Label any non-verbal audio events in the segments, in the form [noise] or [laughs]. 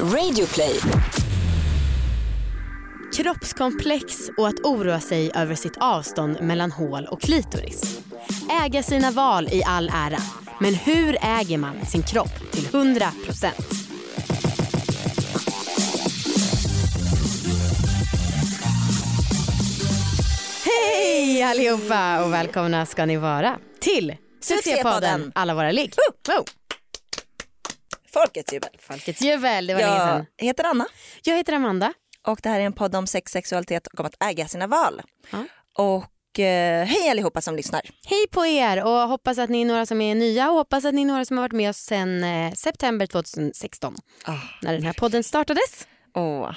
Radioplay. Kroppskomplex och att oroa sig över sitt avstånd mellan hål och klitoris. Äga sina val i all ära, men hur äger man sin kropp till 100 procent? Hej allihopa och välkomna ska ni vara till succépodden. Alla våra ligg. Wow. Folkets jubel. Folkets jubel, det var länge sedan. Jag heter Anna Jag heter Amanda. och det här är en podd om sex, sexualitet och om att äga sina val. Ja. Och eh, hej allihopa som lyssnar. Hej på er och hoppas att ni är några som är nya och hoppas att ni är några som har varit med oss sedan eh, september 2016 när den här podden startades. Åh.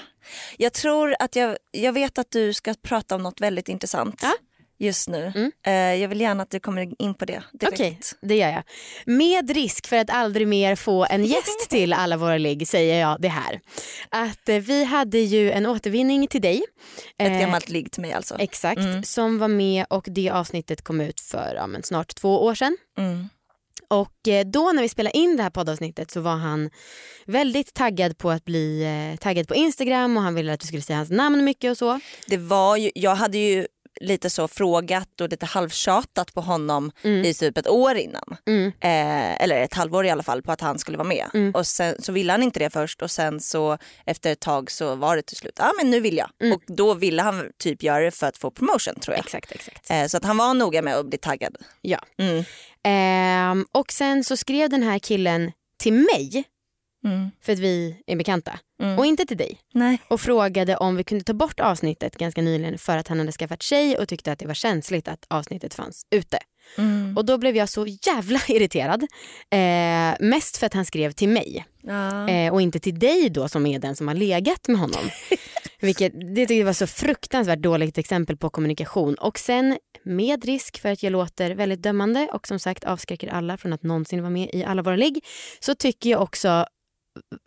Jag tror att jag, jag vet att du ska prata om något väldigt intressant Ja. Just nu. Mm. Eh, jag vill gärna att du kommer in på det direkt. Okej, det gör jag. Med risk för att aldrig mer få en gäst [laughs] till alla våra ligg säger jag det här. Att eh, vi hade ju en återvinning till dig. Ett Eh, gammalt ligg till mig alltså. Exakt, Mm. som var med och det avsnittet kom ut för ja, snart två år sedan. Mm. Och eh, då när vi spelade in det här poddavsnittet så var han väldigt taggad på att bli eh, taggad på Instagram och han ville att du skulle säga hans namn mycket och så. Det var ju, jag hade ju lite så frågat och lite halvtjatat på honom Mm. i typ ett år innan. Mm. Eh, eller ett halvår i alla fall på att han skulle vara med. Mm. Och sen så ville han inte det först och sen så efter ett tag så var det till slut, ja ah, men nu vill jag. Mm. Och då ville han typ göra det för att få promotion tror jag. Exakt, exakt. Eh, så att han var noga med att bli taggad. Ja. Ehm, och sen så skrev den här killen till mig, Mm. för att vi är bekanta, Mm. och inte till dig. Nej. Och frågade om vi kunde ta bort avsnittet ganska nyligen för att han hade skaffat tjej och tyckte att det var känsligt att avsnittet fanns ute. Mm. Och då blev jag så jävla [laughs] irriterad. Eh, mest för att han skrev till mig. Ja. Eh, och inte till dig då som är den som har legat med honom. [laughs] Vilket, det tyckte jag var så fruktansvärt dåligt exempel på kommunikation. Och sen med risk för att jag låter väldigt dömande och som sagt avskräcker alla från att någonsin vara med i alla våra ligg så tycker jag också,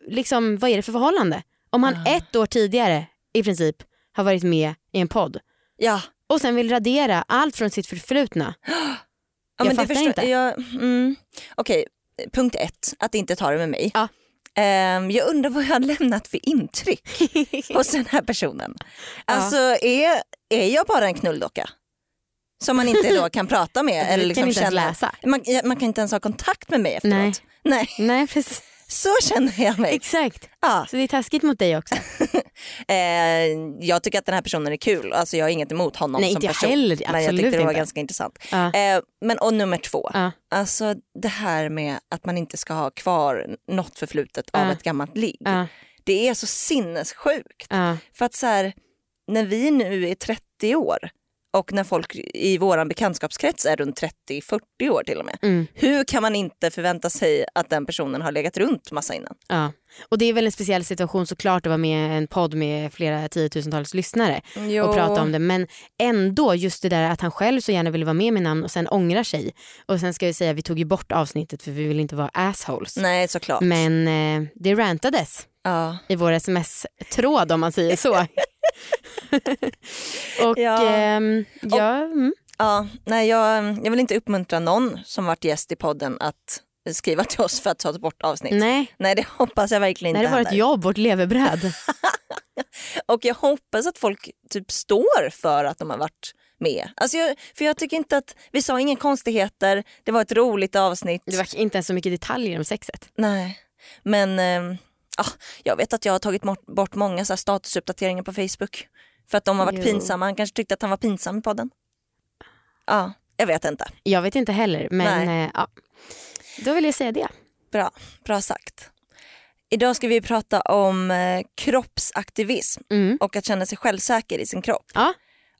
liksom vad är det för förhållande? Om han Ah. ett år tidigare i princip har varit med i en podd ja. och sen vill radera allt från sitt förflutna. [gasps] Ja, Jag fattar inte. Jag, mm. Okej, punkt ett, att inte ta det med mig. Ja. Ehm, jag undrar vad jag har lämnat för intryck [laughs] hos den här personen. Alltså är, är jag bara en knulldocka? Som man inte då kan prata med? [laughs] Eller kan liksom inte ens känna- läsa. Man, ja, man kan inte ens ha kontakt med mig efteråt. Nej. Nej. Nej precis. Så känner jag mig. Exakt. Ja. Så det är taskigt mot dig också. [laughs] Eh, jag tycker att den här personen är kul. Alltså, jag har inget emot honom Nej, som person. heller. Men jag tyckte det var inte. ganska intressant. Ja. Eh, men och nummer två. Ja. Alltså det här med att man inte ska ha kvar något förflutet av Ja. ett gammalt ligg. Det är så sinnessjukt. För att så här, när vi nu är 30 år och när folk i våran bekantskapskrets är runt 30-40 år till och med. Mm. Hur kan man inte förvänta sig att den personen har legat runt massa innan? Ja. Och det är väl en speciell situation såklart att vara med i en podd med flera tiotusentals lyssnare Jo. och prata om det. Men ändå just det där att han själv så gärna ville vara med med namn och sen ångrar sig. Och sen ska vi säga vi tog ju bort avsnittet för vi vill inte vara assholes. Nej såklart. Men eh, det rantades Ja. i vår sms-tråd om man säger så. [laughs] [laughs] och Ja. ehm, ja, mm. Ja, nej, jag, jag vill inte uppmuntra någon som varit gäst i podden att skriva till oss för att ta bort avsnitt. nej. Nej det hoppas jag verkligen Det inte här var ett jobb, vårt levebröd. [laughs] Och jag hoppas att folk typ står för att de har varit med. Alltså jag, för jag tycker inte att, vi sa inga konstigheter, det var ett roligt avsnitt. Det var inte ens så mycket detaljer om sexet. Nej, men eh, ah, jag vet att jag har tagit bort, många så statusuppdateringar på Facebook. För att de har varit Jo. pinsamma, han kanske tyckte att han var pinsam i podden. Ja, jag vet inte. Jag vet inte heller men Nej. eh, ja. Då vill jag säga det. Bra, bra sagt. Idag ska vi prata om eh, kroppsaktivism Mm. och att känna sig självsäker i sin kropp. Ja.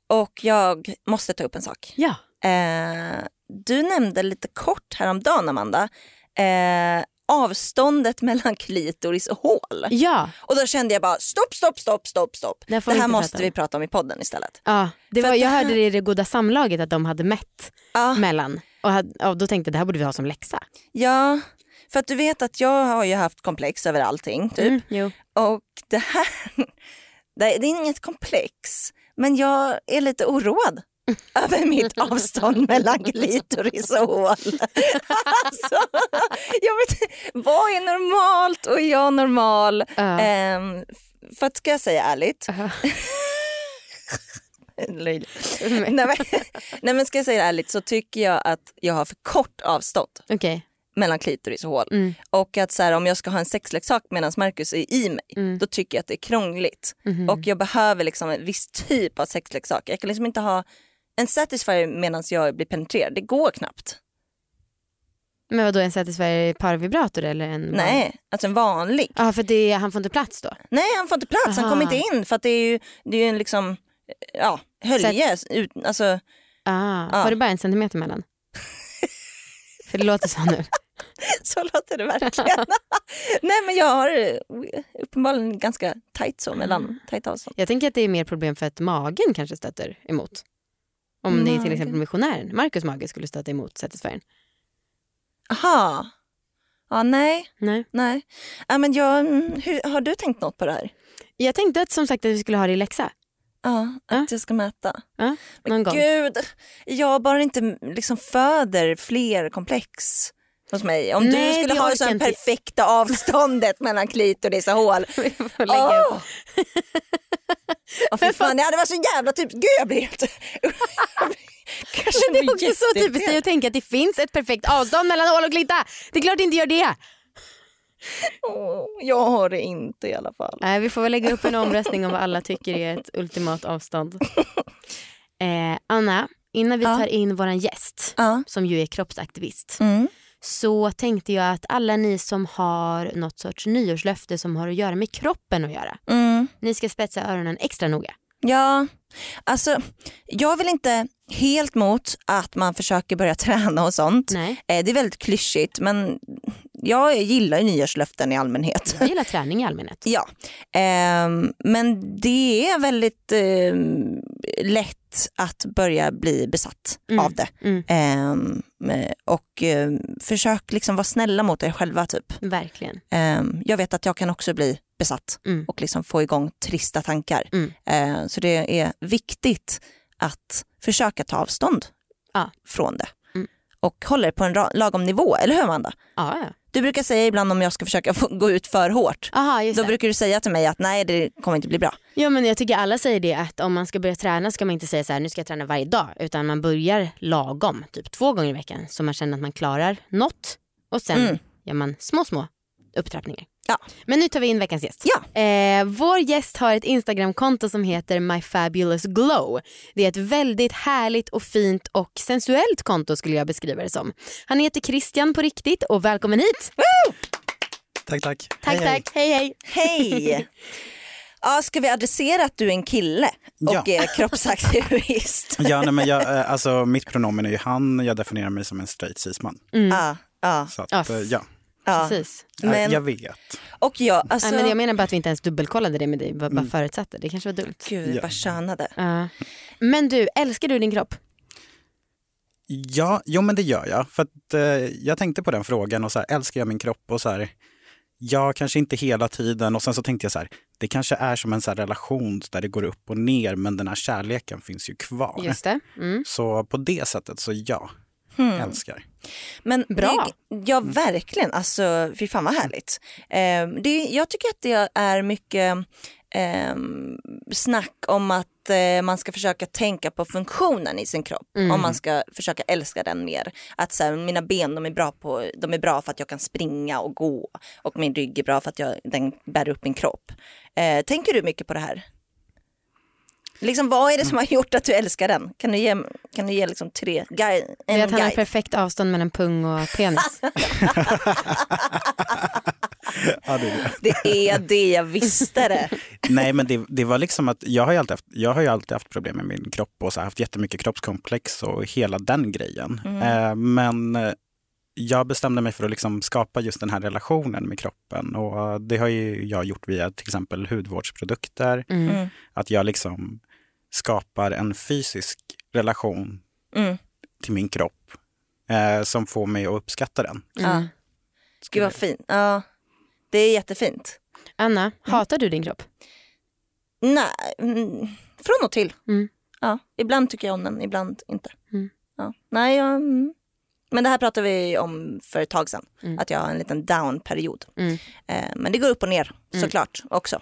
Och jag måste ta upp en sak. Ja. Eh, du nämnde lite kort häromdagen Amanda, eh, avståndet mellan klitoris och hål. Ja. Och då kände jag bara stopp, stopp, stopp, stopp, stopp. Det här Det, här måste prata vi prata om i podden istället. ja. Det För var, jag det här- hörde det i det goda samlaget att de hade mätt Ja, mellan. Och, hade, och då tänkte jag det här borde vi ha som läxa. ja, för att du vet att jag har ju haft komplex över allting typ. Mm. Och det här, [laughs] det är inget komplex, men jag är lite oroad över mitt avstånd mellan klitoris och hål. alltså, jag vet, vad är normalt och är jag normal? Ja. Ehm, för att ska jag säga ärligt, [laughs] löjligt. nej, men, nej men ska jag säga ärligt så tycker jag att jag har för kort avstånd Okej. mellan klitoris och hål. Mm. Och att så här, om jag ska ha en sexleksak medan Marcus är i mig, Mm. då tycker jag att det är krångligt. Mhm. Och jag behöver liksom en viss typ av sexleksak. Jag kan liksom inte ha en satisfier medan jag blir penetrerad. Det går knappt. Men vadå en Satisfyer parvibrator eller en? Nej, alltså en vanlig. Ja för det, han får inte plats då? Nej, han får inte plats. Han Aha. kommer inte in för att det är ju, det är ju en liksom, ja, hölje. Ut, alltså, Ah, Ja. Var det bara en centimeter mellan? [laughs] för det låter så nu. [laughs] så låter det verkligen. [laughs] Nej men jag har eh, uppenbarligen ganska tajt så mellan tajt avstånd. Jag tänker att det är mer problem för att magen kanske stöter emot. Om det är till exempel missionären, Marcus mage skulle stöta emot Satisfyern. Aha. Ja, nej, Nej. nej. Ja, men jag, mm, hur, har du tänkt något på det här? Jag tänkte att som sagt att vi skulle ha det i läxa. Ja, att Ja. jag ska mäta. Ja, någon gång. Gud, jag bara inte liksom föder fler komplex hos mig. Om Nej, du skulle det ha inte. perfekta avståndet [laughs] mellan klitoris och hål. [laughs] Vi får lägga Åh! Åh, fy [laughs] fan, det hade varit så jävla typ, gud jag blir helt... Det är också så typiskt dig att tänka att det finns ett perfekt avstånd mellan hål och klitta. Det är klart det inte gör det. Åh, Jag har det inte i alla fall. Nej, vi får väl lägga upp en omröstning om vad alla tycker är ett ultimat avstånd. [laughs] Eh, Anna, innan vi Ja. tar in våran gäst Ja. som ju är kroppsaktivist Mm. så tänkte jag att alla ni som har något sorts nyårslöfte som har att göra med kroppen att göra. Mm. Ni ska spetsa öronen extra noga. Ja, alltså jag vill inte helt mot att man försöker börja [laughs] träna och sånt. Nej, Eh, Det är väldigt klyschigt men jag gillar ju nyårslöften i allmänhet. jag gillar träning i allmänhet. Ja, ehm, men det är väldigt ehm, lätt att börja bli besatt Mm, av det. mm. Ehm, eh, och ehm, försök liksom vara snälla mot er själva typ. Verkligen. Ehm, jag vet att jag kan också bli besatt Mm. och liksom få igång trista tankar. Mm. Så det är viktigt att försöka ta avstånd Ja. från det. Mm. Och hålla det på en lagom nivå, eller hur Amanda? Ja, ja. Du brukar säga ibland om jag ska försöka gå ut för hårt. Aha, just Då det. brukar du säga till mig att nej det kommer inte bli bra. Ja men jag tycker alla säger det att om man ska börja träna ska man inte säga så här nu ska jag träna varje dag utan man börjar lagom, typ två gånger i veckan så man känner att man klarar något och sen Mm. gör man små små upptrappningar. Ja. Men nu tar vi in veckans gäst. Ja. Eh, vår gäst har ett Instagramkonto som heter My Fabulous Glow. Det är ett väldigt härligt och fint och sensuellt konto skulle jag beskriva det som. Han heter Christian på riktigt och välkommen hit. Tack, tack. Tack, Hej, hej. tack. Hej, hej. Hej! [laughs] ja, ska vi adressera att du är en kille och Ja. är kroppsaktivist? [laughs] Ja, nej, men jag, eh, alltså, mitt pronomen är ju han, jag definierar mig som en straight cisman. Ja, ja, Så att, Mm. Ja, eh, ja. Precis. Men- jag vet. Och jag, alltså, Nej, men jag menar bara att vi inte ens dubbelkollade det med dig, bara, bara förutsatte. Det kanske var dumt. gud Ja. bara könade. Ja. Men du, älskar du din kropp? Ja, jo men det gör jag. För att, eh, jag tänkte på den frågan och så här, älskar jag min kropp? Och så här, ja, kanske inte hela tiden. Och sen så tänkte jag så här, det kanske är som en så här relation där det går upp och ner men den här kärleken finns ju kvar. Just det. Mm. Så på det sättet så ja, Hmm. älskar. Men Bra. Det, ja verkligen, alltså fy fan vad härligt. Eh, det, jag tycker att det är mycket eh, snack om att eh, man ska försöka tänka på funktionen i sin kropp. Mm. Om man ska försöka älska den mer. Att så här, mina ben de är, bra på, de är bra för att jag kan springa och gå. Och min rygg är bra för att jag, den bär upp min kropp. Eh, tänker du mycket på det här? Liksom, vad är det som har gjort att du älskar den? Kan du ge, kan du ge liksom tre, är en att han har guide? perfekt avstånd mellan pung och penis. [laughs] Ja, det är det. Det är det, jag visste det. Nej men det, det var liksom att jag har ju alltid haft, jag har ju alltid haft problem med min kropp och så här, haft jättemycket kroppskomplex och hela den grejen. Eh, men eh, jag bestämde mig för att liksom skapa just den här relationen med kroppen och det har ju jag gjort via till exempel hudvårdsprodukter. Mm. Mm. Att jag liksom skapar en fysisk relation Mm. till min kropp eh, som får mig att uppskatta den. Ja. Gud vad fint. Ja, det är jättefint. Anna, hatar du din kropp? Nej, mm, från och till. Mm. Ja, ibland tycker jag om den, ibland inte. Mm. Ja. Nej, jag, mm. Men det här pratade vi om för ett tag sedan, Mm. att jag har en liten down-period. Mm. Eh, men det går upp och ner såklart också.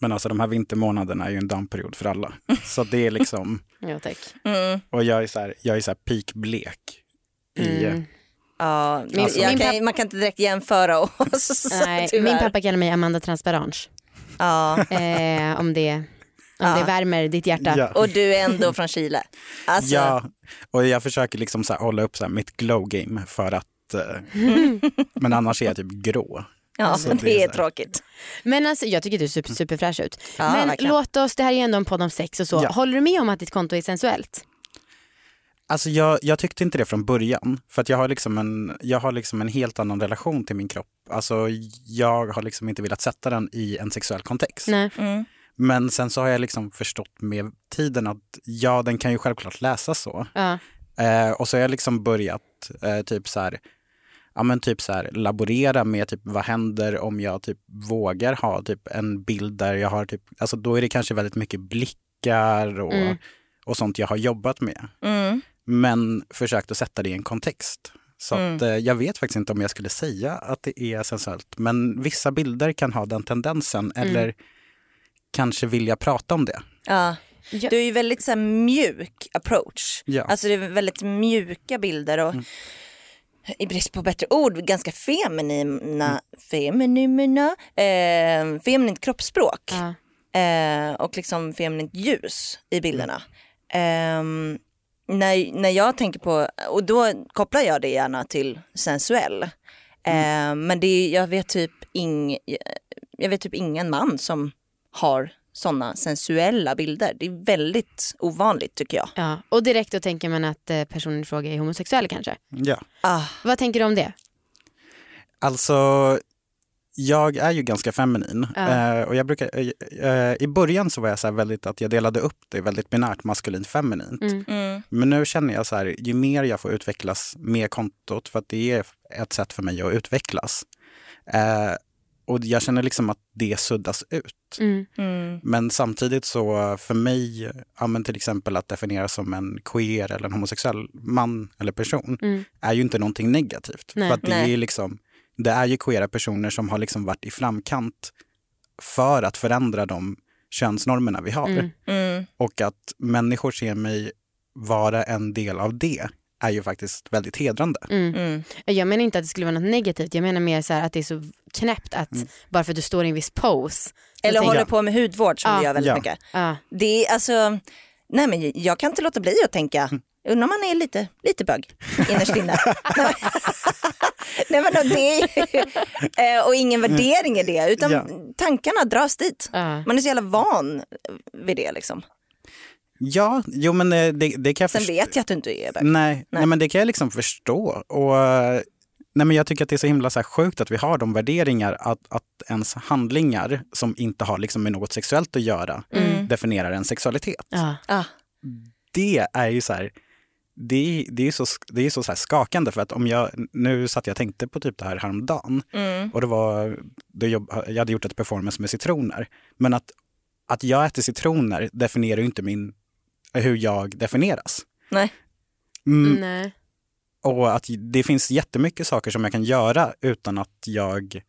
Men alltså de här vintermånaderna är ju en downperiod för alla. Så det är liksom, [laughs] Ja, tack. Mm. och jag är så här, jag är så här peakblek. I, Mm. Ja, Min- alltså, jag min kan, man kan inte direkt jämföra oss. [laughs] Nej, min pappa kallar mig Amanda Transparange. Ja. Eh, om det, om Ja. det värmer ditt hjärta. Ja. Och du är ändå från Chile. Alltså, Ja, och jag försöker liksom så här hålla upp så här mitt glow game för att, eh, [laughs] men annars är jag typ grå. Ja, Så det, det är är tråkigt. Men alltså, jag tycker du ser super, superfräsch ut. Ja, Men verkligen. låt oss, det här är ju ändå en podd om sex och så. Ja. Håller du med om att ditt konto är sensuellt? Alltså jag, jag tyckte inte det från början. För att jag har, liksom en, jag har liksom en helt annan relation till min kropp. Alltså jag har liksom inte velat sätta den i en sexuell kontext. Nej. Mm. Men sen så har jag liksom förstått med tiden att ja, den kan ju självklart läsas så. Ja. Eh, och så har jag liksom börjat eh, typ så här, ja men typ så här laborera med typ vad händer om jag typ vågar ha typ en bild där jag har typ, alltså då är det kanske väldigt mycket blickar och, Mm. och sånt jag har jobbat med. Mm. Men försökt att sätta det i en kontext. Så Mm. att, eh, jag vet faktiskt inte om jag skulle säga att det är sensuellt. Men vissa bilder kan ha den tendensen Mm. eller kanske vilja prata om det. Ja. Ja. Du är ju väldigt så här, mjuk approach. Ja. Alltså det är väldigt mjuka bilder och Mm. I brist på bättre ord ganska feminina, feminina, eh, feminint kroppsspråk. Eh, och liksom feminint ljus i bilderna. Ehm, när, när jag tänker på, och då kopplar jag det gärna till sensuell. Ehm, men det jag, vet typ ing, jag vet typ ingen man som har sådana sensuella bilder. Det är väldigt ovanligt tycker jag. Ja. Och direkt då tänker man att eh, personen i fråga är homosexuell kanske. Ja. Ah, Vad tänker du om det? Alltså, jag är ju ganska feminin. Ja. Eh, och jag brukar, eh, I början så var jag så här väldigt att jag delade upp det väldigt binärt maskulint feminint. Mm. mm, Men nu känner jag så här, ju mer jag får utvecklas med kontot, för att det är ett sätt för mig att utvecklas. Och jag känner liksom att det suddas ut. Mm. mm, Men samtidigt så för mig, ja, till exempel att definiera som en queer eller en homosexuell man eller person Mm. är ju inte någonting negativt. Nej. För att det, Nej. är liksom, det är ju queera personer som har liksom varit i framkant för att förändra de könsnormerna vi har. Mm. mm, Och att människor ser mig vara en del av det är ju faktiskt väldigt hedrande. Mm. mm. Jag menar inte att det skulle vara något negativt, jag menar mer så här att det är så knäppt att Mm. bara för att du står i en viss pose. Eller håller jag- på med hudvård som Ja. vi gör väldigt Ja. mycket. Ja. Det är alltså, nej men jag kan inte låta bli att tänka, undrar om man är lite, lite bög innerst inne. [laughs] [laughs] nej men det är eh, och ingen värdering i det, utan Ja. tankarna dras dit. Ja. Man är så jävla van vid det liksom. Ja, jo men eh, det, det kan jag Sen förstå. vet jag att du inte är bög. Nej, nej. men det kan jag liksom förstå. Och, eh, nej, men jag tycker att det är så himla så här sjukt att vi har de värderingar att, att ens handlingar som inte har liksom med något sexuellt att göra Mm. definierar en sexualitet. Ja. Ah, Det är ju så här, det, det är så, det är så, så här skakande för att om jag, nu satt jag och tänkte på typ det här häromdagen mm, och det var, då jobb, jag hade gjort ett performance med citroner. Men att, att jag äter citroner definierar ju inte min, hur jag definieras. nej. Mm, Nej. Och att det finns jättemycket saker som jag kan göra utan att jag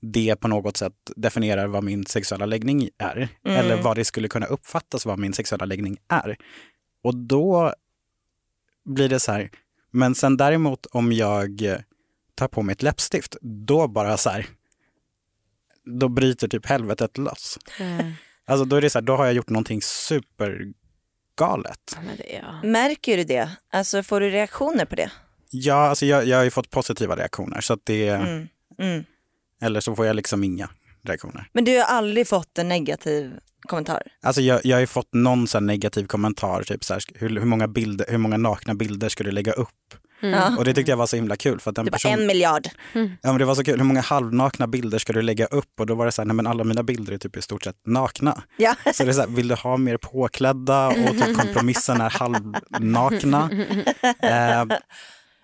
det på något sätt definierar vad min sexuella läggning är. Mm. Eller vad det skulle kunna uppfattas vad min sexuella läggning är. Och då blir det så här, men sen däremot om jag tar på mig ett läppstift, då bara så här, då bryter typ helvetet loss. Ja. Alltså då är det så här, då har jag gjort någonting supergalet. Det, ja. Märker du det? Alltså får du reaktioner på det? Ja, alltså jag, jag har ju fått positiva reaktioner så att det, Mm. Mm. eller så får jag liksom inga reaktioner. Men du har aldrig fått en negativ kommentar? Alltså jag, jag har ju fått någon sån här negativ kommentar, typ så här, hur, hur, många bilder, hur många nakna bilder ska du lägga upp? Ja. Och det tyckte jag var så himla kul. För att den Det var person, en miljard. ja, men det var så kul, hur många halvnakna bilder ska du lägga upp? Och då var det så här, nej men alla mina bilder är typ i stort sett nakna. Ja. [laughs] Så det är så här, vill du ha mer påklädda och typ kompromissen är halvnakna? [laughs] Eh,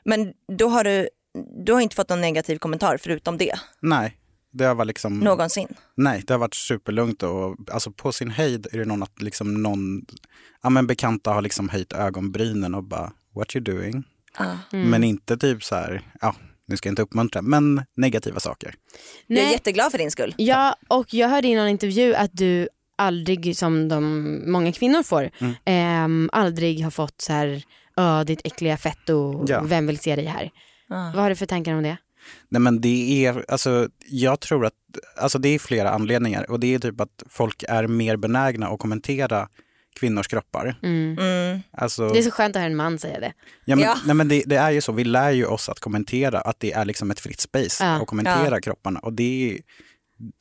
Men då har du, du har inte fått någon negativ kommentar förutom det? nej, Det har varit liksom, någonsin? nej, det har varit superlugnt och alltså på sin höjd är det någon att liksom någon, ja men bekanta har liksom höjt ögonbrynen och bara what you doing? Ja. Men inte typ så här, ja nu ska jag inte uppmuntra, men negativa saker. Jag är Nej. jätteglad för din skull. Ja, och jag hörde i någon intervju att du aldrig, som de många kvinnor får, Mm. ehm, aldrig har fått så här, "Öh, ditt äckliga fetto, Ja. vem vill se dig här? Ja. Vad har du för tankar om det? Nej men det är, alltså jag tror att, alltså det är flera anledningar och det är typ att folk är mer benägna att kommentera kvinnors kroppar. Mm. Mm. Alltså, Det är så skönt att höra en man säga det. ja, men, Ja. Nej, men det, det är ju så, vi lär ju oss att kommentera, att det är liksom ett fritt space Ja. att kommentera kropparna. Och, det är,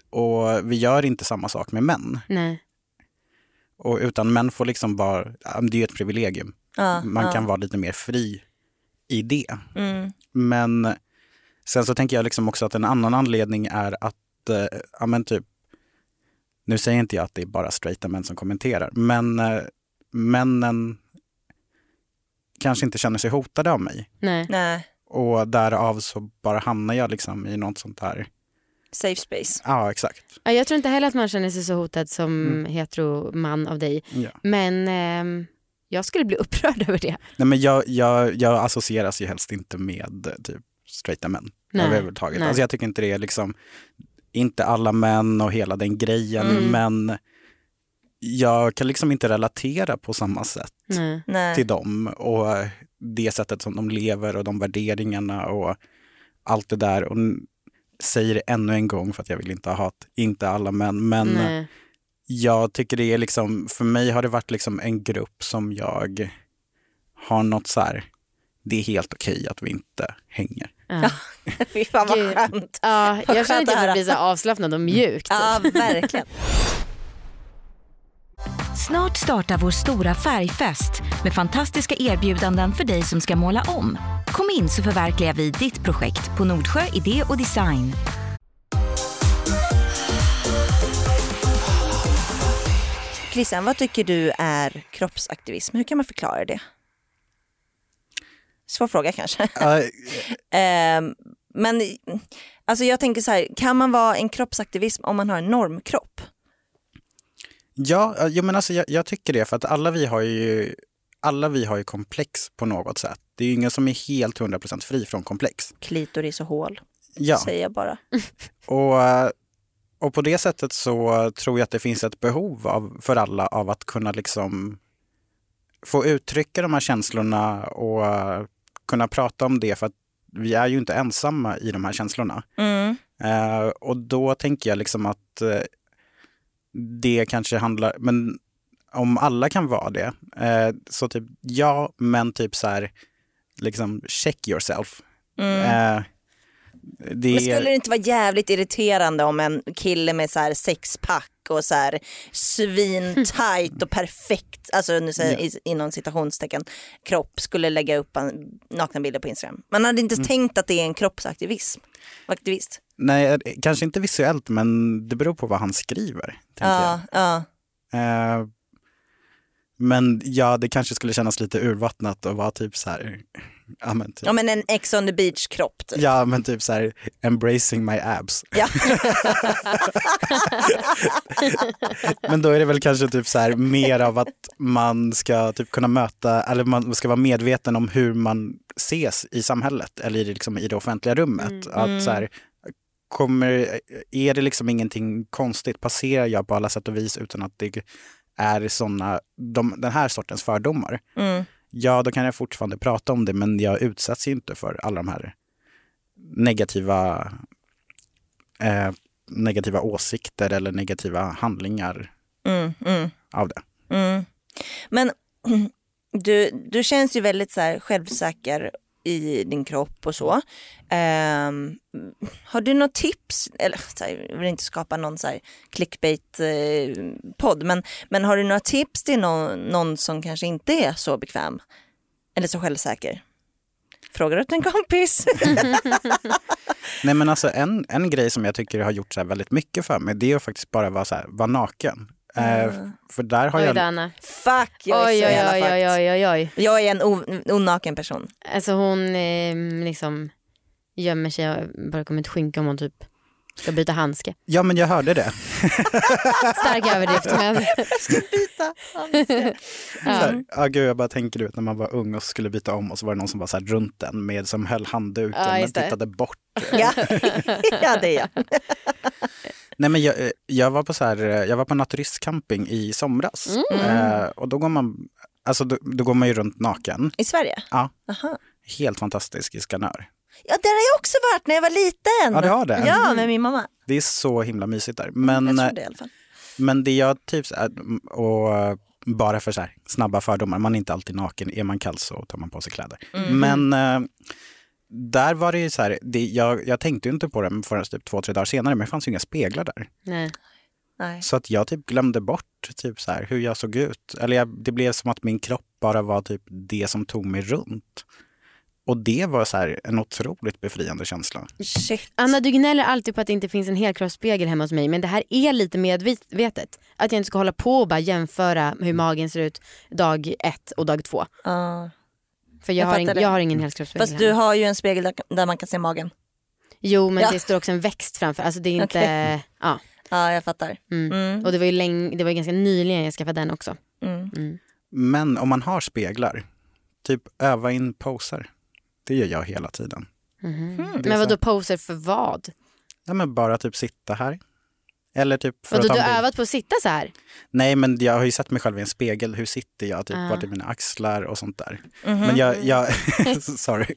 och vi gör inte samma sak med män. Nej. Och, utan män får liksom bara, ja, men det är ju ett privilegium. Ja, Man ja. kan vara lite mer fri i det. Mm. Men sen så tänker jag liksom också att en annan anledning är att, eh, ja men typ, nu säger inte jag att det är bara straighta män som kommenterar, men eh, männen kanske inte känner sig hotade av mig. Nej. Nej, Och därav så bara hamnar jag liksom i något sånt här, safe space. ja exakt. Ja, Jag tror inte heller att man känner sig så hotad som Mm. heteroman av dig. Ja. Men ehm, jag skulle bli [laughs] upprörd över det. Nej men jag, jag, jag associeras ju helst inte med eh, typ straighta män Nej, överhuvudtaget. nej. Alltså jag tycker inte det är liksom, inte alla män och hela den grejen, Mm. men jag kan liksom inte relatera på samma sätt Nej. Till dem och det sättet som de lever och de värderingarna och allt det där. Och säger det ännu en gång för att jag vill inte ha hat, inte alla män, men Nej. jag tycker det är liksom, för mig har det varit liksom en grupp som jag har något så här, det är helt okej att vi inte hänger. Ja. [laughs] Fy fan vad Gud. skönt. Ja, Vad jag känner skönt att jag blir så avslappnad och mjuk. typ. Ja, [laughs] verkligen. Snart startar vår stora färgfest med fantastiska erbjudanden för dig som ska måla om. Kom in så förverkligar vi ditt projekt på Nordsjö Idé och Design. Christian, vad tycker du är kroppsaktivism? Hur kan man förklara det? Svår fråga kanske. Äh, [laughs] Ehm, men alltså jag tänker så här, kan man vara en kroppsaktivism om man har en normkropp? Ja, eh, jo, men alltså, jag, jag tycker det för att alla vi har ju alla vi har ju komplex på något sätt. Det är ju ingen som är helt 100% fri från komplex. Klitoris och hål, Ja, säger jag bara. [laughs] och, eh, och på det sättet så tror jag att det finns ett behov av, för alla av att kunna liksom få uttrycka de här känslorna och eh, kunna prata om det för att vi är ju inte ensamma i de här känslorna. Mm. Eh, och då tänker jag liksom att eh, det kanske handlar, men om alla kan vara det, eh, så typ ja, men typ så här, liksom check yourself. Mm. Det Men skulle det inte vara jävligt irriterande om en kille med så här sexpack och så här svintajt och perfekt, alltså nu säger jag i- inom citationstecken, kropp skulle lägga upp en, nakna bilder på Instagram. Man hade inte tänkt att det är en kroppsaktivism. Aktivist. Nej, kanske inte visuellt, men det beror på vad han skriver. Ja, ja. Eh, men ja, det kanske skulle kännas lite urvattnat och vara typ så här, ja men typ, ja men en ex on the beach kropp typ. ja, men typ så här, embracing my abs. Ja. [laughs] Men då är det väl kanske typ så här mer av att man ska typ kunna möta, eller man ska vara medveten om hur man ses i samhället eller i det, liksom, i det offentliga rummet. Att så här, kommer, är det liksom ingenting konstigt, passerar jag på alla sätt och vis utan att det är såna, de, den här sortens fördomar. Mm. Ja, då kan jag fortfarande prata om det, men jag utsätts ju inte för alla de här negativa, eh, negativa åsikter eller negativa handlingar Mm, mm. av det. Mm. Men [clears throat] du, du känns ju väldigt så här självsäker i din kropp och så. Um, har du något tips? Eller så här, jag vill inte skapa någon så här clickbait-podd, eh, men, men har du några tips till någon, någon som kanske inte är så bekväm eller så självsäker? Frågar åt en kompis. [laughs] Nej men alltså en, en grej som jag tycker har gjort så här väldigt mycket för mig, det är att faktiskt bara vara, så här, vara naken. Eh, för där har Oj jag... då Anna. Fuck, jag är Oj, så oj, jävla oj, oj, fucked. oj, oj, oj. Jag är en onaken person. Alltså hon eh, liksom gömmer sig bakom ett skynke om hon typ Ska byta handske. Ja men jag hörde det. [laughs] Stark överdrift men [laughs] Byta. Så här, ja, gud, jag bara tänker du vet, när man var ung och skulle byta om och så var det någon som var så här runt en med som höll handduken Ja, men tittade bort. Ja. [laughs] ja, det är jag. Nej men jag, eh, jag var på så här, eh, jag var på naturistcamping i somras. Eh, och då går man, alltså då, då går man ju runt naken. I Sverige? Ja, Aha. helt fantastisk i Skanör. Ja, där har jag också varit när jag var liten. Ja, du har det? Ja, med min mamma. Det är så himla mysigt där. Jag Men, tror eh, det i alla fall. men det jag typ, så här, och bara för så här, snabba fördomar, man är inte alltid naken. Är man kall så tar man på sig kläder. Men eh, där var det ju så här, det, jag, jag tänkte ju inte på det förrän typ två, tre dagar senare, men det fanns ju inga speglar där. nej. Nej. Så att jag typ glömde bort typ så här, hur jag såg ut. Eller jag, det blev som att min kropp bara var typ det som tog mig runt. Och det var så här en otroligt befriande känsla. Shit. Anna du gnäller alltid på att det inte finns en helkroppsspegel hemma hos mig men det här är lite medvetet. Att jag inte ska hålla på och bara jämföra hur magen ser ut dag ett och dag två. Ja. För jag, Jag har, in, fattar det. jag har ingen helkroppsspegel Fast du har ju en spegel där, där man kan se magen. Jo men Ja. det står också en växt framför. Alltså det är inte, Okej. ja. Ja, jag fattar. Mm. Mm. Och det var ju länge, det var ganska nyligen jag skaffade den också. Mm. Mm. Men om man har speglar, typ öva in poser. Det gör jag hela tiden. Är Men vad så- då poser för vad? Ja, men bara typ sitta här. Eller typ för Vadå du har övat på att sitta så här? Nej, men jag har ju sett mig själv i en spegel. Hur sitter jag? Typ, Ah. Vart är mina axlar och sånt där. Mhm. Men jag, jag [laughs] [laughs] sorry.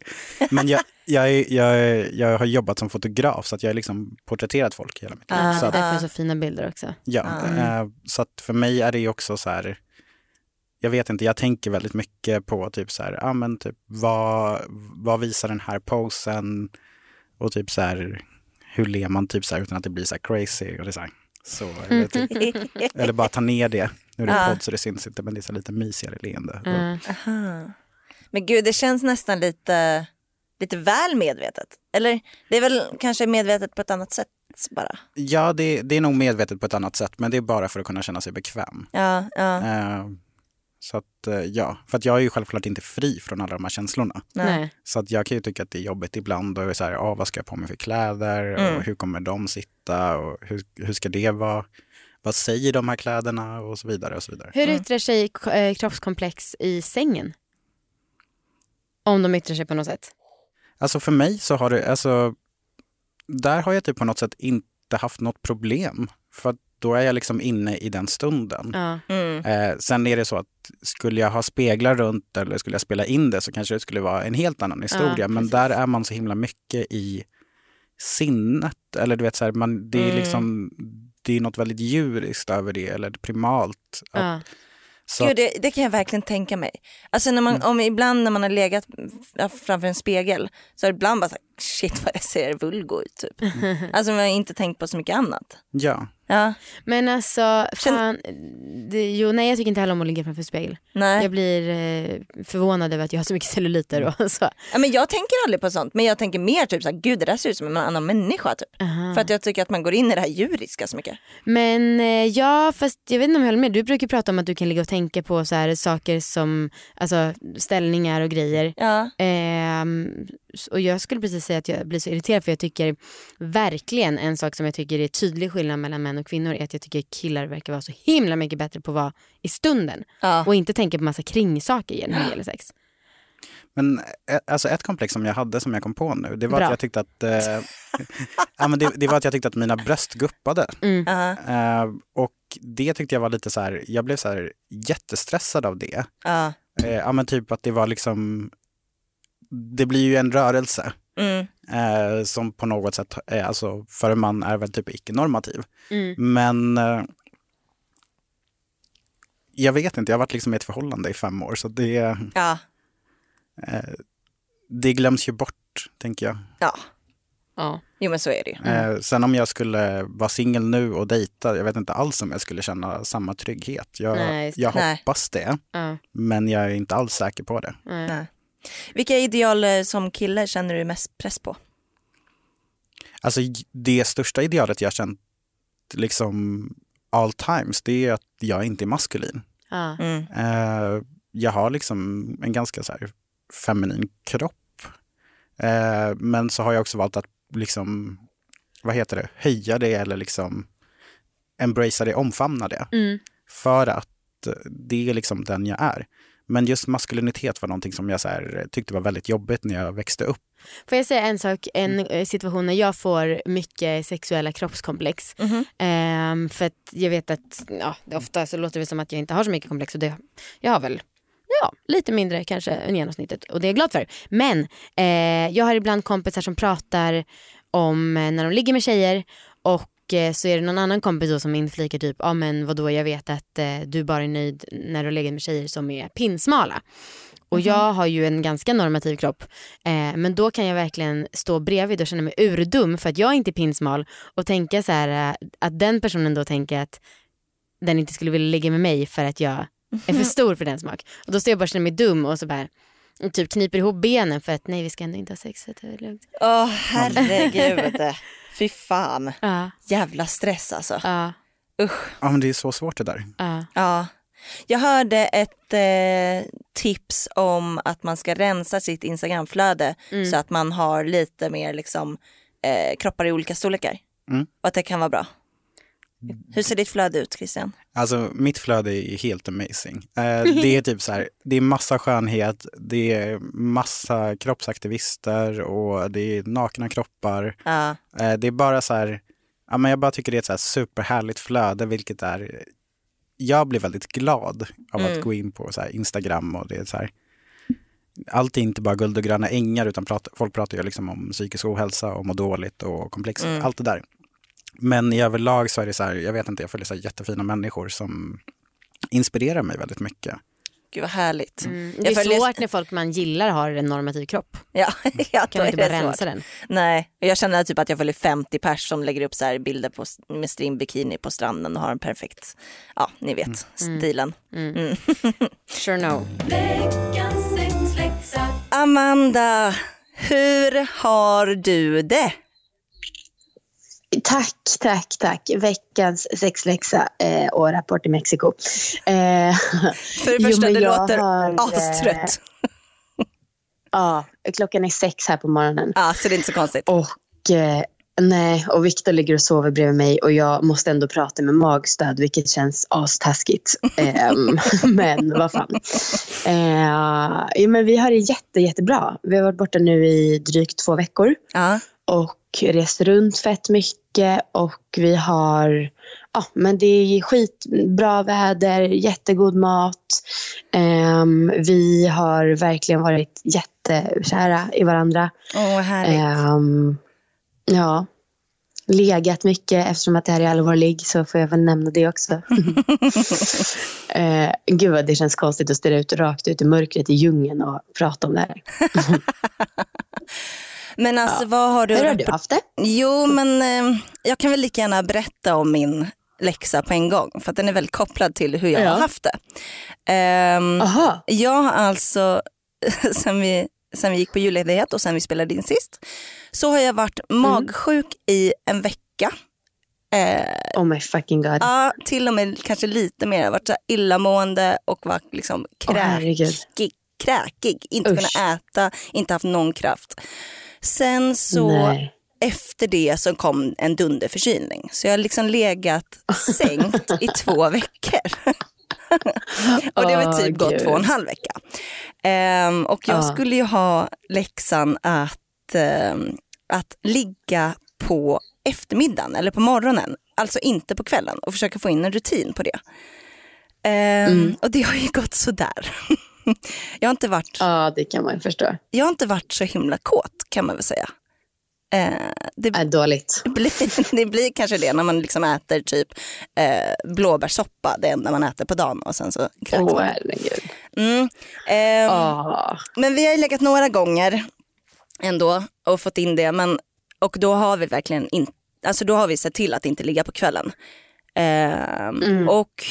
Men jag, jag, jag, jag har jobbat som fotograf så att jag har liksom porträtterat folk hela mitt liv. Ah, så att, därför så fina bilder också. ja, Ah. eh, så att för mig är det ju också så här, jag vet inte, jag tänker väldigt mycket på typ så här, ja men typ vad, vad visar den här posen och typ så här, hur ler man typ så här utan att det blir så här crazy och det så här, så, eller, typ, [laughs] eller bara ta ner det. Nu är det en podd så det syns inte men det är så lite mysigare leende. Mm. Aha. Men gud, det känns nästan lite, lite väl medvetet. Eller det är väl kanske medvetet på ett annat sätt bara. Ja, det, det är nog medvetet på ett annat sätt, men det är bara för att kunna känna sig bekväm. Ja, ja. Eh, så att eh, ja, för att jag är ju självklart inte fri från alla de här känslorna. Nej. Så att jag kan ju tycka att det är jobbigt ibland och är så här, ah, vad ska jag på mig för kläder Mm. och hur kommer de sitta och hur, hur ska det vara? Vad säger de här kläderna och så vidare och så vidare. Hur yttrar sig eh, kroppskomplex i sängen? Om de yttrar sig på något sätt. Alltså för mig så har det, alltså där har jag typ på något sätt inte haft något problem. För att då är jag liksom inne i den stunden. Ja. Mm. Eh, sen är det så att skulle jag ha speglar runt eller skulle jag spela in det så kanske det skulle vara en helt annan historia. Ja, Men där är man så himla mycket i sinnet. Eller du vet så här, man, det är Mm. liksom det är något väldigt djuriskt över det eller primalt. Att, Ja. så, Gud, det, det kan jag verkligen tänka mig. Alltså när man, Mm. om ibland när man har legat framför en spegel så har det ibland bara så här, shit vad jag ser vulgo ut typ. [laughs] Alltså man har inte tänkt på så mycket annat. ja. Ja, Men alltså, fan, det, jo, nej jag tycker inte heller om att ligga framför spegel. nej. Jag blir eh, förvånad över att jag har så mycket celluliter och så. Ja, men jag tänker aldrig på sånt men jag tänker mer typ så här, gud det där ser ut som en annan människa typ. Aha. För att jag tycker att man går in i det här djuriska så mycket. Men eh, ja, fast jag vet inte om jag håller med. Du brukar prata om att du kan ligga och tänka på så här saker som alltså, ställningar och grejer. Ja, Ehm, och jag skulle precis säga att jag blir så irriterad för jag tycker verkligen en sak som jag tycker är tydlig skillnad mellan män och kvinnor är att jag tycker killar verkar vara så himla mycket bättre på att vara i stunden ja. och inte tänka på massa kringsaker när det gäller sex. Men eh, alltså ett komplex som jag hade som jag kom på nu, det var Bra. att jag tyckte att, eh, [laughs] ja, men det, det var att jag tyckte att mina bröst guppade. ja, Eh, och det tyckte jag var lite så här, jag blev så här jättestressad av det. ja. Eh, ja men typ att det var liksom, det blir ju en rörelse Mm. eh, som på något sätt, eh, alltså för en man är väl typ icke-normativ. Mm. Men eh, jag vet inte, jag har varit liksom i ett förhållande i fem år så det, ja. eh, det glöms ju bort, tänker jag. ja. Ja. Jo men så är det ju. Eh, sen om jag skulle vara singel nu och dejta, jag vet inte alls om jag skulle känna samma trygghet. Jag, Nej, jag hoppas det, Ja. men jag är inte alls säker på det. Nej. Vilka ideal eh, som kille känner du mest press på? Alltså det största idealet jag känt liksom all times, det är att jag inte är maskulin. Ja. Mm. Eh, jag har liksom en ganska så här feminin kropp. Eh, men så har jag också valt att liksom vad heter det, höja det eller liksom embracea det, omfamna det. Mm. För att det är liksom den jag är. Men just maskulinitet var någonting som jag så här, tyckte var väldigt jobbigt när jag växte upp. Får jag säga en sak, en eh, situation när jag får mycket sexuella kroppskomplex. Ehm, för att jag vet att ja, det ofta så låter det som att jag inte har så mycket komplex och det, jag har väl ja, lite mindre kanske än genomsnittet och det är jag glad för. Men eh, jag har ibland kompisar som pratar om eh, när de ligger med tjejer och eh, så är det någon annan kompis då som inflikar typ, ja men vadå jag vet att eh, du bara är nöjd när du legat med tjejer som är pinsmala. Och jag har ju en ganska normativ kropp. Eh, men då kan jag verkligen stå bredvid och känna mig urdum för att jag inte är pinsmal och tänka så här eh, att den personen då tänker att den inte skulle vilja ligga med mig för att jag är för [laughs] stor för den smak. Och då står jag bara och känner mig dum och så bara typ kniper ihop benen för att nej vi ska ändå inte ha sex så det är lugnt. Åh herregud. [laughs] Fy fan. Ja, Jävla stress alltså. ja, Usch. Ja, men det är så svårt det där. ja. Ja. Jag hörde ett eh, tips om att man ska rensa sitt Instagramflöde så att man har lite mer liksom, eh, kroppar i olika storlekar. Mm. Och att det kan vara bra. Hur ser ditt flöde ut Christian? Alltså mitt flöde är helt amazing. Eh, [laughs] det är typ så här, det är massa skönhet, det är massa kroppsaktivister och det är nakna kroppar. Ja. Eh, det är bara så här, ja, men jag bara tycker det är ett så här superhärligt flöde vilket är, jag blir väldigt glad av att gå in på så Instagram och det är så här, allt är inte bara guld och gröna ängar utan prat, folk pratar ju liksom om psykisk ohälsa och må dåligt och komplex, allt det där. Men i överlag så är det så här, jag vet inte, jag följer så här jättefina människor som inspirerar mig väldigt mycket. Gud vad härligt. Mm. Det Jag är följer- svårt när folk man gillar har en normativ kropp. [laughs] Ja, ja Kan man inte bara rensa svårt. den? Nej, jag känner typ att jag följer 50 pers som lägger upp så här bilder på, med strimbikini på stranden och har en perfekt, ja ni vet, stilen. [laughs] Sure no. Amanda, hur har du det? Tack, tack, tack. Veckans sexläxa eh, och rapport i Mexiko. Eh, [laughs] För det första, men det låter har, eh, astrött. [laughs] Ja, klockan är sex här på morgonen. Ja, så det är inte så konstigt. Och, eh, nej, och Viktor ligger och sover bredvid mig och jag måste ändå prata med magstöd vilket känns astaskigt. [laughs] Ehm, men vad fan. Eh, ja, men vi har det jätte, jättebra. Vi har varit borta nu i drygt två veckor. Ja. och rest runt fett mycket och vi har, ja men det är skitbra väder, jättegod mat. Ehm, vi har verkligen varit jättekära i varandra. Åh, härligt. Ehm, ja, legat mycket eftersom att det här är allvarlig så får jag väl nämna det också. uh, [laughs] gud vad det känns konstigt att stirra ut rakt ut i mörkret i djungeln och prata om det här. [laughs] Men alltså vad har du... Hur har du haft det? Jo, men eh, jag kan väl lika gärna berätta om min läxa på en gång. För att den är väldigt kopplad till hur jag Ja. har haft det. Ehm, Aha. jag har alltså, [laughs] sen vi, sen vi gick på julledighet och sen vi spelade in sist, så har jag varit magsjuk i en vecka. Eh, Oh my fucking god. ja, till och med kanske lite mer. Jag har varit så illamående och varit liksom Åh, herregud. kräkig. kräkig. Inte Usch. kunna äta, inte haft någon kraft. Sen så Nej. efter det så kom en dunderförkylning. Så jag har liksom legat sänkt i två [laughs] veckor. [laughs] och det har typ gått Gud. två och en halv vecka. Ehm, och jag Ja. skulle ju ha läxan att, ehm, att ligga på eftermiddagen eller på morgonen. Alltså inte på kvällen och försöka få in en rutin på det. Ehm, Mm. Och det har ju gått sådär. [laughs] jag, har inte varit, Ja, det kan man förstå. jag har inte varit så himla kåt kan man väl säga. Eh, det, Är dåligt. [laughs] det blir, det blir kanske det när man liksom äter typ eh, blåbärssoppa, det enda man äter på dagen och sen så kräks Åh, herregud. Mm. Ehm, Ah. Men vi har ju legat några gånger ändå och fått in det. Men, och då har vi verkligen inte, alltså då har vi sett till att inte ligga på kvällen. Ehm, Och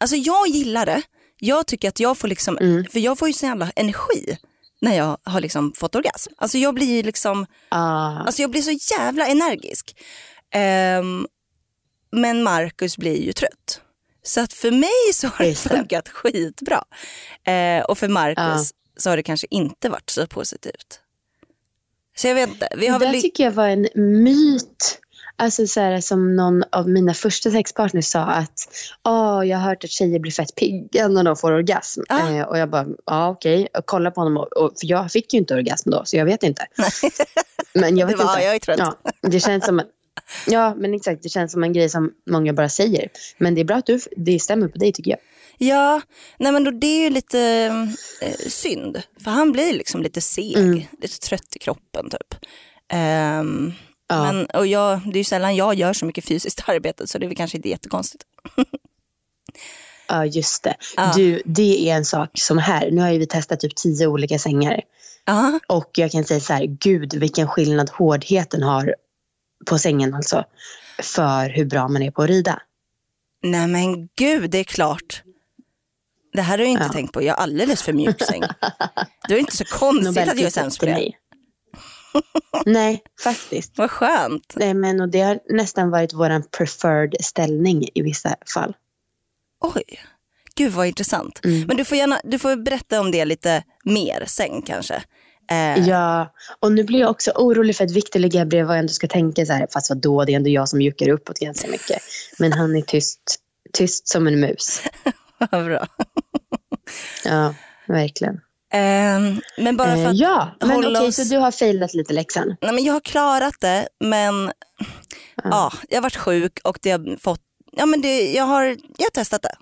alltså jag gillar det. Jag tycker att jag får liksom, för jag får ju så jävla energi när jag har liksom fått orgasm. Alltså jag blir liksom, Ah. alltså jag blir så jävla energisk. Ehm, men Marcus blir ju trött. Så att för mig så har det Just det. funkat skitbra. Eh, och för Marcus så har det kanske inte varit så positivt. Så jag vet inte. Vi har Det väl... tycker jag var en myt Alltså så här, som någon av mina första sexpartners sa att Åh, jag har hört att tjejer blir fett pigga när de får orgasm. Ah. Eh, och jag bara, ja okej. Och kolla på honom. Och, och, för jag fick ju inte orgasm då, så jag vet inte. Men jag [laughs] Det vet var, inte. jag är trött. Ja, det känns som en, ja, men exakt. Det känns som en grej som många bara säger. Men det är bra att du, det stämmer på dig tycker jag. Ja, nej men då, det är ju lite eh, synd. För han blir liksom lite seg, Mm. lite trött i kroppen typ. Ehm, Ja. men, och jag, det är ju sällan jag gör så mycket fysiskt [laughs] arbete så det är väl kanske inte jättekonstigt. [laughs] Ja, just det. Ja. Du, det är en sak som här. Nu har vi testat typ tio olika sängar. Ja, Och jag kan säga så här, gud vilken skillnad hårdheten har på sängen alltså. För hur bra man är på att rida. nej men gud det är klart. Det här har jag inte Ja. tänkt på, jag är alldeles för mjuk säng. [laughs] Det är inte så konstigt att jag är sämst på det. mig. Nej, faktiskt. Vad skönt. Nej, men, och det har nästan varit vår preferred ställning i vissa fall. Oj, gud vad intressant. Mm. Men du får, gärna, du får berätta om det lite mer sen kanske. Eh, Ja, och nu blir jag också orolig för att Victor ligger här bredvid och ändå ska tänka så här, fast vadå, det är ändå jag som juckar uppåt ganska mycket. Men han är tyst, tyst som en mus. [laughs] Vad bra. Ja, verkligen. Ehm, men bara för Eh, att, ja, men okej, oss- så du har failat lite läxan. nej, men jag har klarat det men ja, jag har varit sjuk och det har fått, ja men det, jag, har, jag har testat det.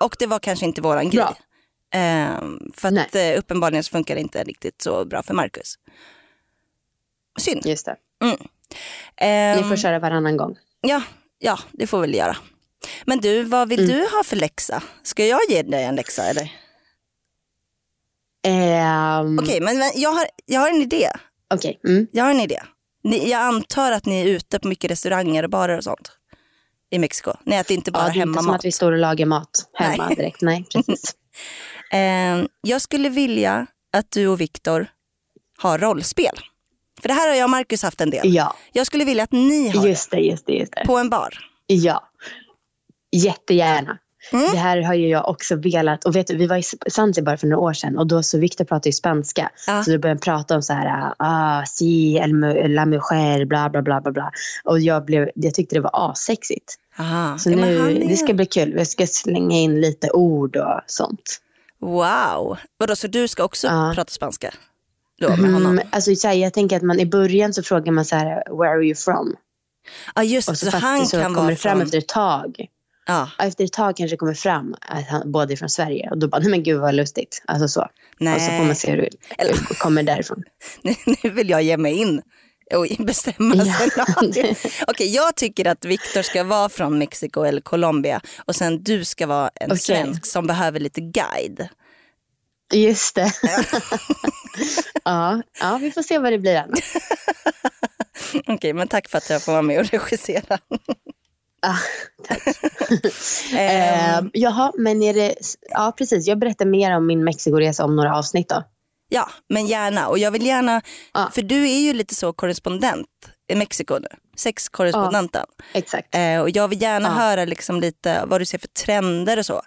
Och det var kanske inte våran grej. Ehm, för att eh, uppenbarligen så funkar det inte riktigt så bra för Marcus. Synd. Just det. Ehm, Ni får köra varannan gång. ja, ja, det får vi väl göra. Men du, vad vill Mm. du ha för läxa? Ska jag ge dig en läxa eller? Ehm, Okej, men, men jag, har, jag har en idé. Okej. Mm. Jag har en idé. Ni, jag antar att ni är ute på mycket restauranger och barer och sånt i Mexiko. Att det inte bara Ja, är det är inte som att vi står och lagar mat hemma Nej. direkt. Nej, precis. [laughs] Eh, jag skulle vilja att du och Viktor har rollspel. För det här har jag och Marcus haft en del. Ja, Jag skulle vilja att ni har just det, just det, just det på en bar. Ja, jättegärna. Mm. Det här har ju jag också velat. Och vet du, vi var i Zanzibar för några år sedan och då så Victor pratade ju spanska. Ja. Så då började han prata om så här, ah, si, el, la mujer, bla bla bla bla bla. Och jag, blev, jag tyckte det var assexigt. Aha. Så Ja, nu, är- det ska bli kul. Jag ska slänga in lite ord och sånt. Wow. Vadå, så du ska också Ja. prata spanska? Då med honom? Mm, alltså, så här, jag tänker att man i början så frågar man så här, where are you from? Ja just Och så, så, han så kan kommer vara det fram från... efter ett tag. Ja. Efter ett tag kanske det kommer fram att han båda är från Sverige. Och då bara, nej men gud vad lustigt. Alltså så. Nej. Och så får man se hur det Eller- kommer därifrån. [laughs] Nu, nu vill jag ge mig in och bestämma Ja. scenariot. [laughs] Okej, jag tycker att Viktor ska vara från Mexiko eller Colombia och sen du ska vara en Okej. svensk som behöver lite guide. Just det. [laughs] ja, ja, vi får se vad det blir annars. Okej, men tack för att jag får vara med och regissera. Ah, tack. [laughs] Ehm, Eh, jaha, men är det... Ja, precis. Jag berättar mer om min Mexikoresa om några avsnitt då. ja, men gärna. Och jag vill gärna, Ja. för du är ju lite så korrespondent i Mexiko nu. Sexkorrespondenten. Exakt. Eh, och jag vill gärna Ja. höra liksom lite vad du ser för trender och så.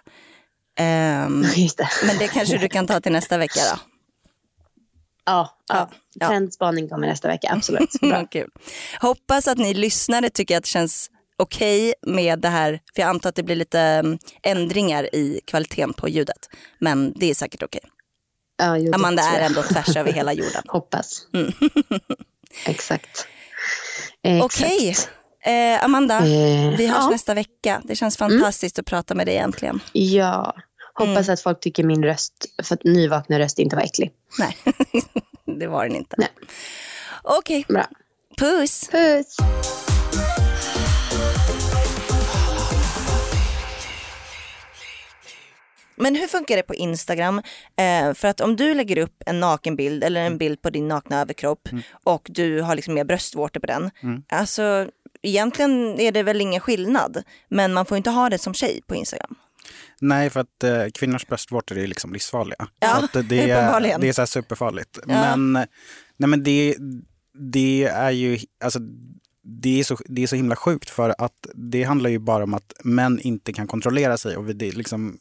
[laughs] Just det. men det kanske du kan ta till nästa vecka då. Ja, ja. Ja. trendspaning kommer nästa vecka. Absolut. [laughs] Bra. Kul. Hoppas att ni lyssnare tycker att det känns okej med det här. För jag antar att det blir lite mm, ändringar i kvaliteten på ljudet. Men det är säkert okej. Ja, jo, det Amanda är ändå tvärs över hela jorden. [laughs] Hoppas. Mm. Exakt. [laughs] Exakt. Okej, eh, Amanda. Eh, Vi hörs ja. Mm. nästa vecka. Det känns fantastiskt att prata med dig äntligen. Ja, hoppas Mm. att folk tycker min röst, för att nyvakna röst inte var äcklig. Nej, [laughs] det var den inte. Okej, Bra. puss. Puss! Men hur funkar det på Instagram? Eh, för att om du lägger upp en nakenbild eller Mm. en bild på din nakna överkropp och du har liksom mer bröstvårtor på den. Mm. Alltså egentligen är det väl ingen skillnad. Men man får inte ha det som tjej på Instagram. Nej, för att eh, kvinnors bröstvårtor är liksom livsfarliga. Ja, så det, är, det är så superfarligt. Men, nej, men det, det är ju, alltså, det är, så, det är så himla sjukt för att det handlar ju bara om att män inte kan kontrollera sig och vi, det liksom,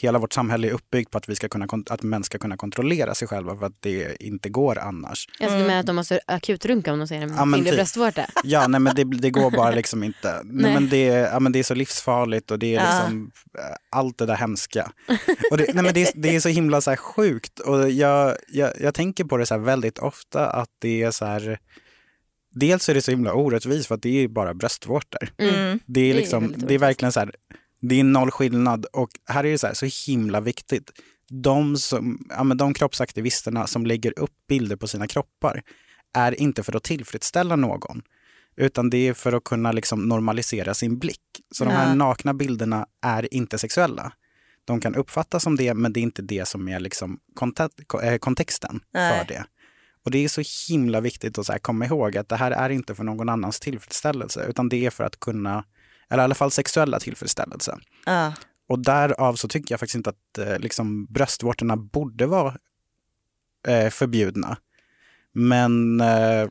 hela vårt samhälle är uppbyggt på att, vi ska kunna, att män ska kunna kontrollera sig själva för att det inte går annars. Alltså, du menar att de måste akutrunka om de ser en Ja, kvinnlig typ. bröstvårta? Ja, nej men det, det går bara [laughs] liksom inte. Nej. Nej. men det, är- ja, men det är så livsfarligt och det är liksom eh, allt det där hemska. Och det, nej, men det, är- det är så himla så sjukt och jag, jag, jag tänker på det så väldigt ofta att det är så här Dels är det så himla orättvist för att det är bara bröstvårtor. Mm. Det är, liksom, väldigt det är verkligen så här, det är noll skillnad och här är det så, här, så himla viktigt. De, som, ja, men de kroppsaktivisterna som lägger upp bilder på sina kroppar är inte för att tillfredsställa någon, utan det är för att kunna liksom normalisera sin blick. Så de här nakna bilderna är inte sexuella. De kan uppfattas som det, men det är inte det som är liksom eh, kontexten Nej. för det. Och det är så himla viktigt att så komma ihåg att det här är inte för någon annans tillfredsställelse, utan det är för att kunna, eller i alla fall sexuella tillfredsställelse. Ja. Och därav så tycker jag faktiskt inte att eh, liksom, bröstvårtorna borde vara eh, förbjudna. Men eh,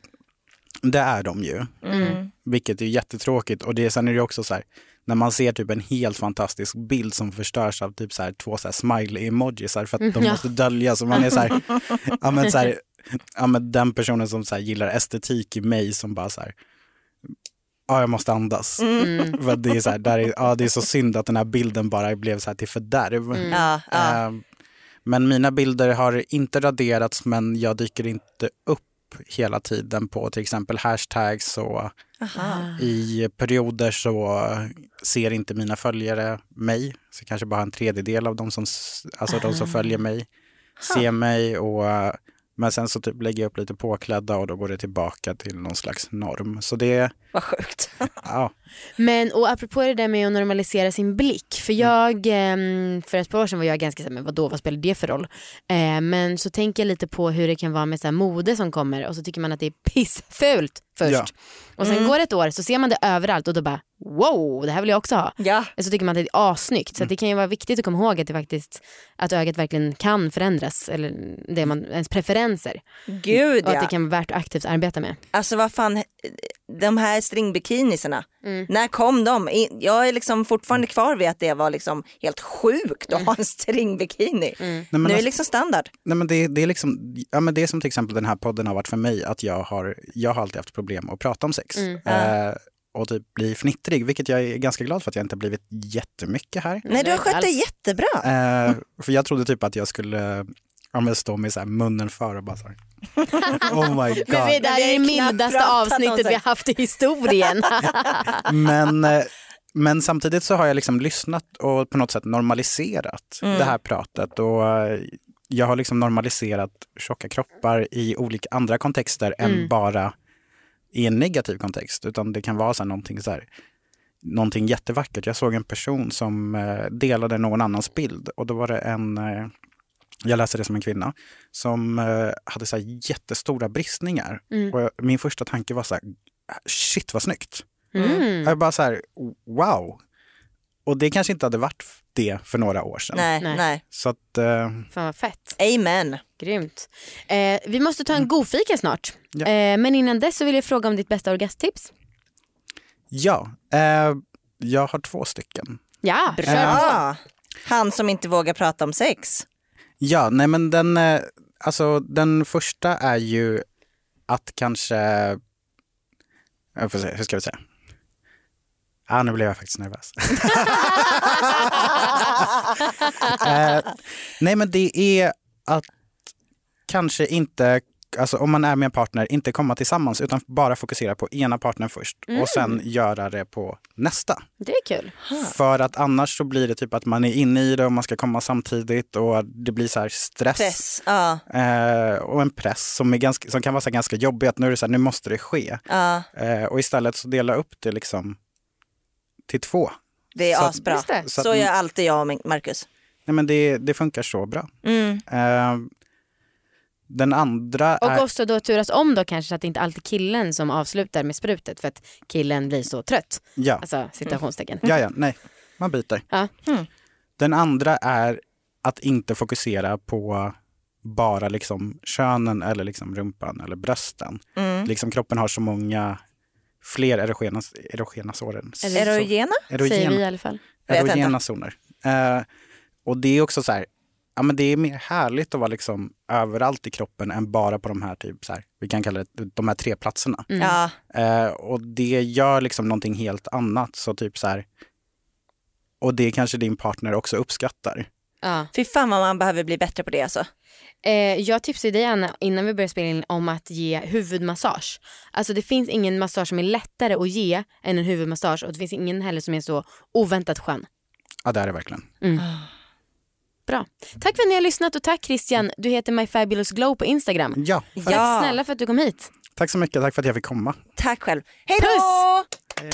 det är de ju, Mm. vilket är jättetråkigt. Och det, sen är det också så här, när man ser typ en helt fantastisk bild som förstörs av typ så här, två så här smiley-emojisar för att de [laughs] Ja. måste dölja. Så man är så här, [laughs] ja, men så här, [laughs] ja, men den personen som så här, gillar estetik i mig som bara så här, ja jag måste andas. Mm. [laughs] För det, är så här, där är, ja, det är så synd att den här bilden bara blev så här till fördärv. Mm. Ja, ja. Eh, Men mina bilder har inte raderats men jag dyker inte upp hela tiden på till exempel hashtags och Aha. i perioder så ser inte mina följare mig. Så kanske bara en tredjedel av de som, alltså de som följer mig ser mig. Och, men sen så typ lägger jag upp lite påklädda och då går det tillbaka till någon slags norm. Så det, vad sjukt. ja. Men och apropå det där med att normalisera sin blick. För jag, ehm, för ett par år sedan var jag ganska såhär, men vadå vad spelar det för roll? Eh, men så tänker jag lite på hur det kan vara med så här mode som kommer och så tycker man att det är pissfult först. Ja. Och sen går det ett år så ser man det överallt och då bara wow det här vill jag också ha. Ja. Så tycker man att det är asnyggt. Så att det kan ju vara viktigt att komma ihåg att det faktiskt att ögat verkligen kan förändras. Eller det man, ens preferenser. Gud Och att ja. det kan vara värt att aktivt arbeta med. Alltså vad fan, de här stringbikinisarna, Mm. när kom de? Jag är liksom fortfarande kvar vid att det var liksom helt sjukt att ha en stringbikini. Nej, men Nu är det alltså- liksom standard. Nej, men det, det, är liksom, ja, men det är som till exempel den här podden har varit för mig, att jag har, jag har alltid haft problem att prata om sex. Eh, och typ bli fnittrig, vilket jag är ganska glad för att jag inte har blivit jättemycket här. Nej du har skött det jättebra. Eh, för jag trodde typ att jag skulle ja, men stå med så här munnen för och bara så här. [laughs] Oh my Men god. det är det mildaste avsnittet vi har haft i historien. [laughs] Men, eh, men samtidigt så har jag liksom lyssnat och på något sätt normaliserat Mm. det här pratet. Och eh, jag har liksom normaliserat tjocka kroppar i olika andra kontexter Mm. än bara i en negativ kontext. Utan det kan vara så här någonting, så här, någonting jättevackert. Jag såg en person som eh, delade någon annans bild och då var det en jag läser det som en kvinna, som eh, hade så här jättestora bristningar. Mm. Och jag, min första tanke var så här, shit vad snyggt. Mm. Jag bara så här, wow. Och det kanske inte hade varit det för några år sedan. Nej, Nej. Så att, eh, Fan vad fett. Amen. Grymt. Eh, vi måste ta en godfika snart. Ja. Eh, men innan dess så vill jag fråga om ditt bästa orgasmtips. ja, eh, jag har två stycken. Ja. Bra. Han som inte vågar prata om sex. Ja, nej men den, eh, alltså den första är ju att kanske, jag får se, hur ska vi säga? Ah, nu blev jag faktiskt nervös. [laughs] eh, nej men det är att kanske inte, alltså om man är med en partner, inte komma tillsammans utan bara fokusera på ena partnern först och sen göra det på nästa. Det är kul. För att annars så blir det typ att man är inne i det och man ska komma samtidigt och det blir så här stress. Press. Ja, Eh, och en press som, är ganska, som kan vara så ganska jobbig, att nu är det så här, nu måste det ske. ja. Eh, och istället så dela upp det liksom till två. Det är Så att- asbra. Det. Så att- Så gör alltid jag och Marcus. Nej men det, det funkar så bra. Mm. Eh, den andra Och är... också då turas om då kanske så att det inte alltid är killen som avslutar med sprutet för att killen blir så trött. Ja, Alltså citationstecken. ja, ja, nej, man byter. Ja. Den andra är att inte fokusera på bara liksom könen eller liksom rumpan eller brösten. Mm. Liksom kroppen har så många fler erogena, erogena zoner. Eller- Erogena? Säger vi i alla fall. Erogena zoner. Eh, och det är också så här, ja men det är mer härligt att vara liksom överallt i kroppen än bara på de här typ så här, vi kan kalla det de här tre platserna. Mm. Ja, Eh, och det gör liksom någonting helt annat. Så typ så här, och det kanske din partner också uppskattar. Ja. fy fan vad man behöver bli bättre på det alltså. Eh, jag tipsade dig Anna innan vi började spela in om att ge huvudmassage. Alltså det finns ingen massage som är lättare att ge än en huvudmassage och det finns ingen heller som är så oväntat skön. Ja det är det verkligen. Bra. Tack för att ni har lyssnat och tack Christian. Du heter My Fabulous Glow på Instagram. Ja, Tack Ja. snälla för att du kom hit. tack så mycket. Tack för att jag fick komma. Tack själv. Hej då! Puss! Hej.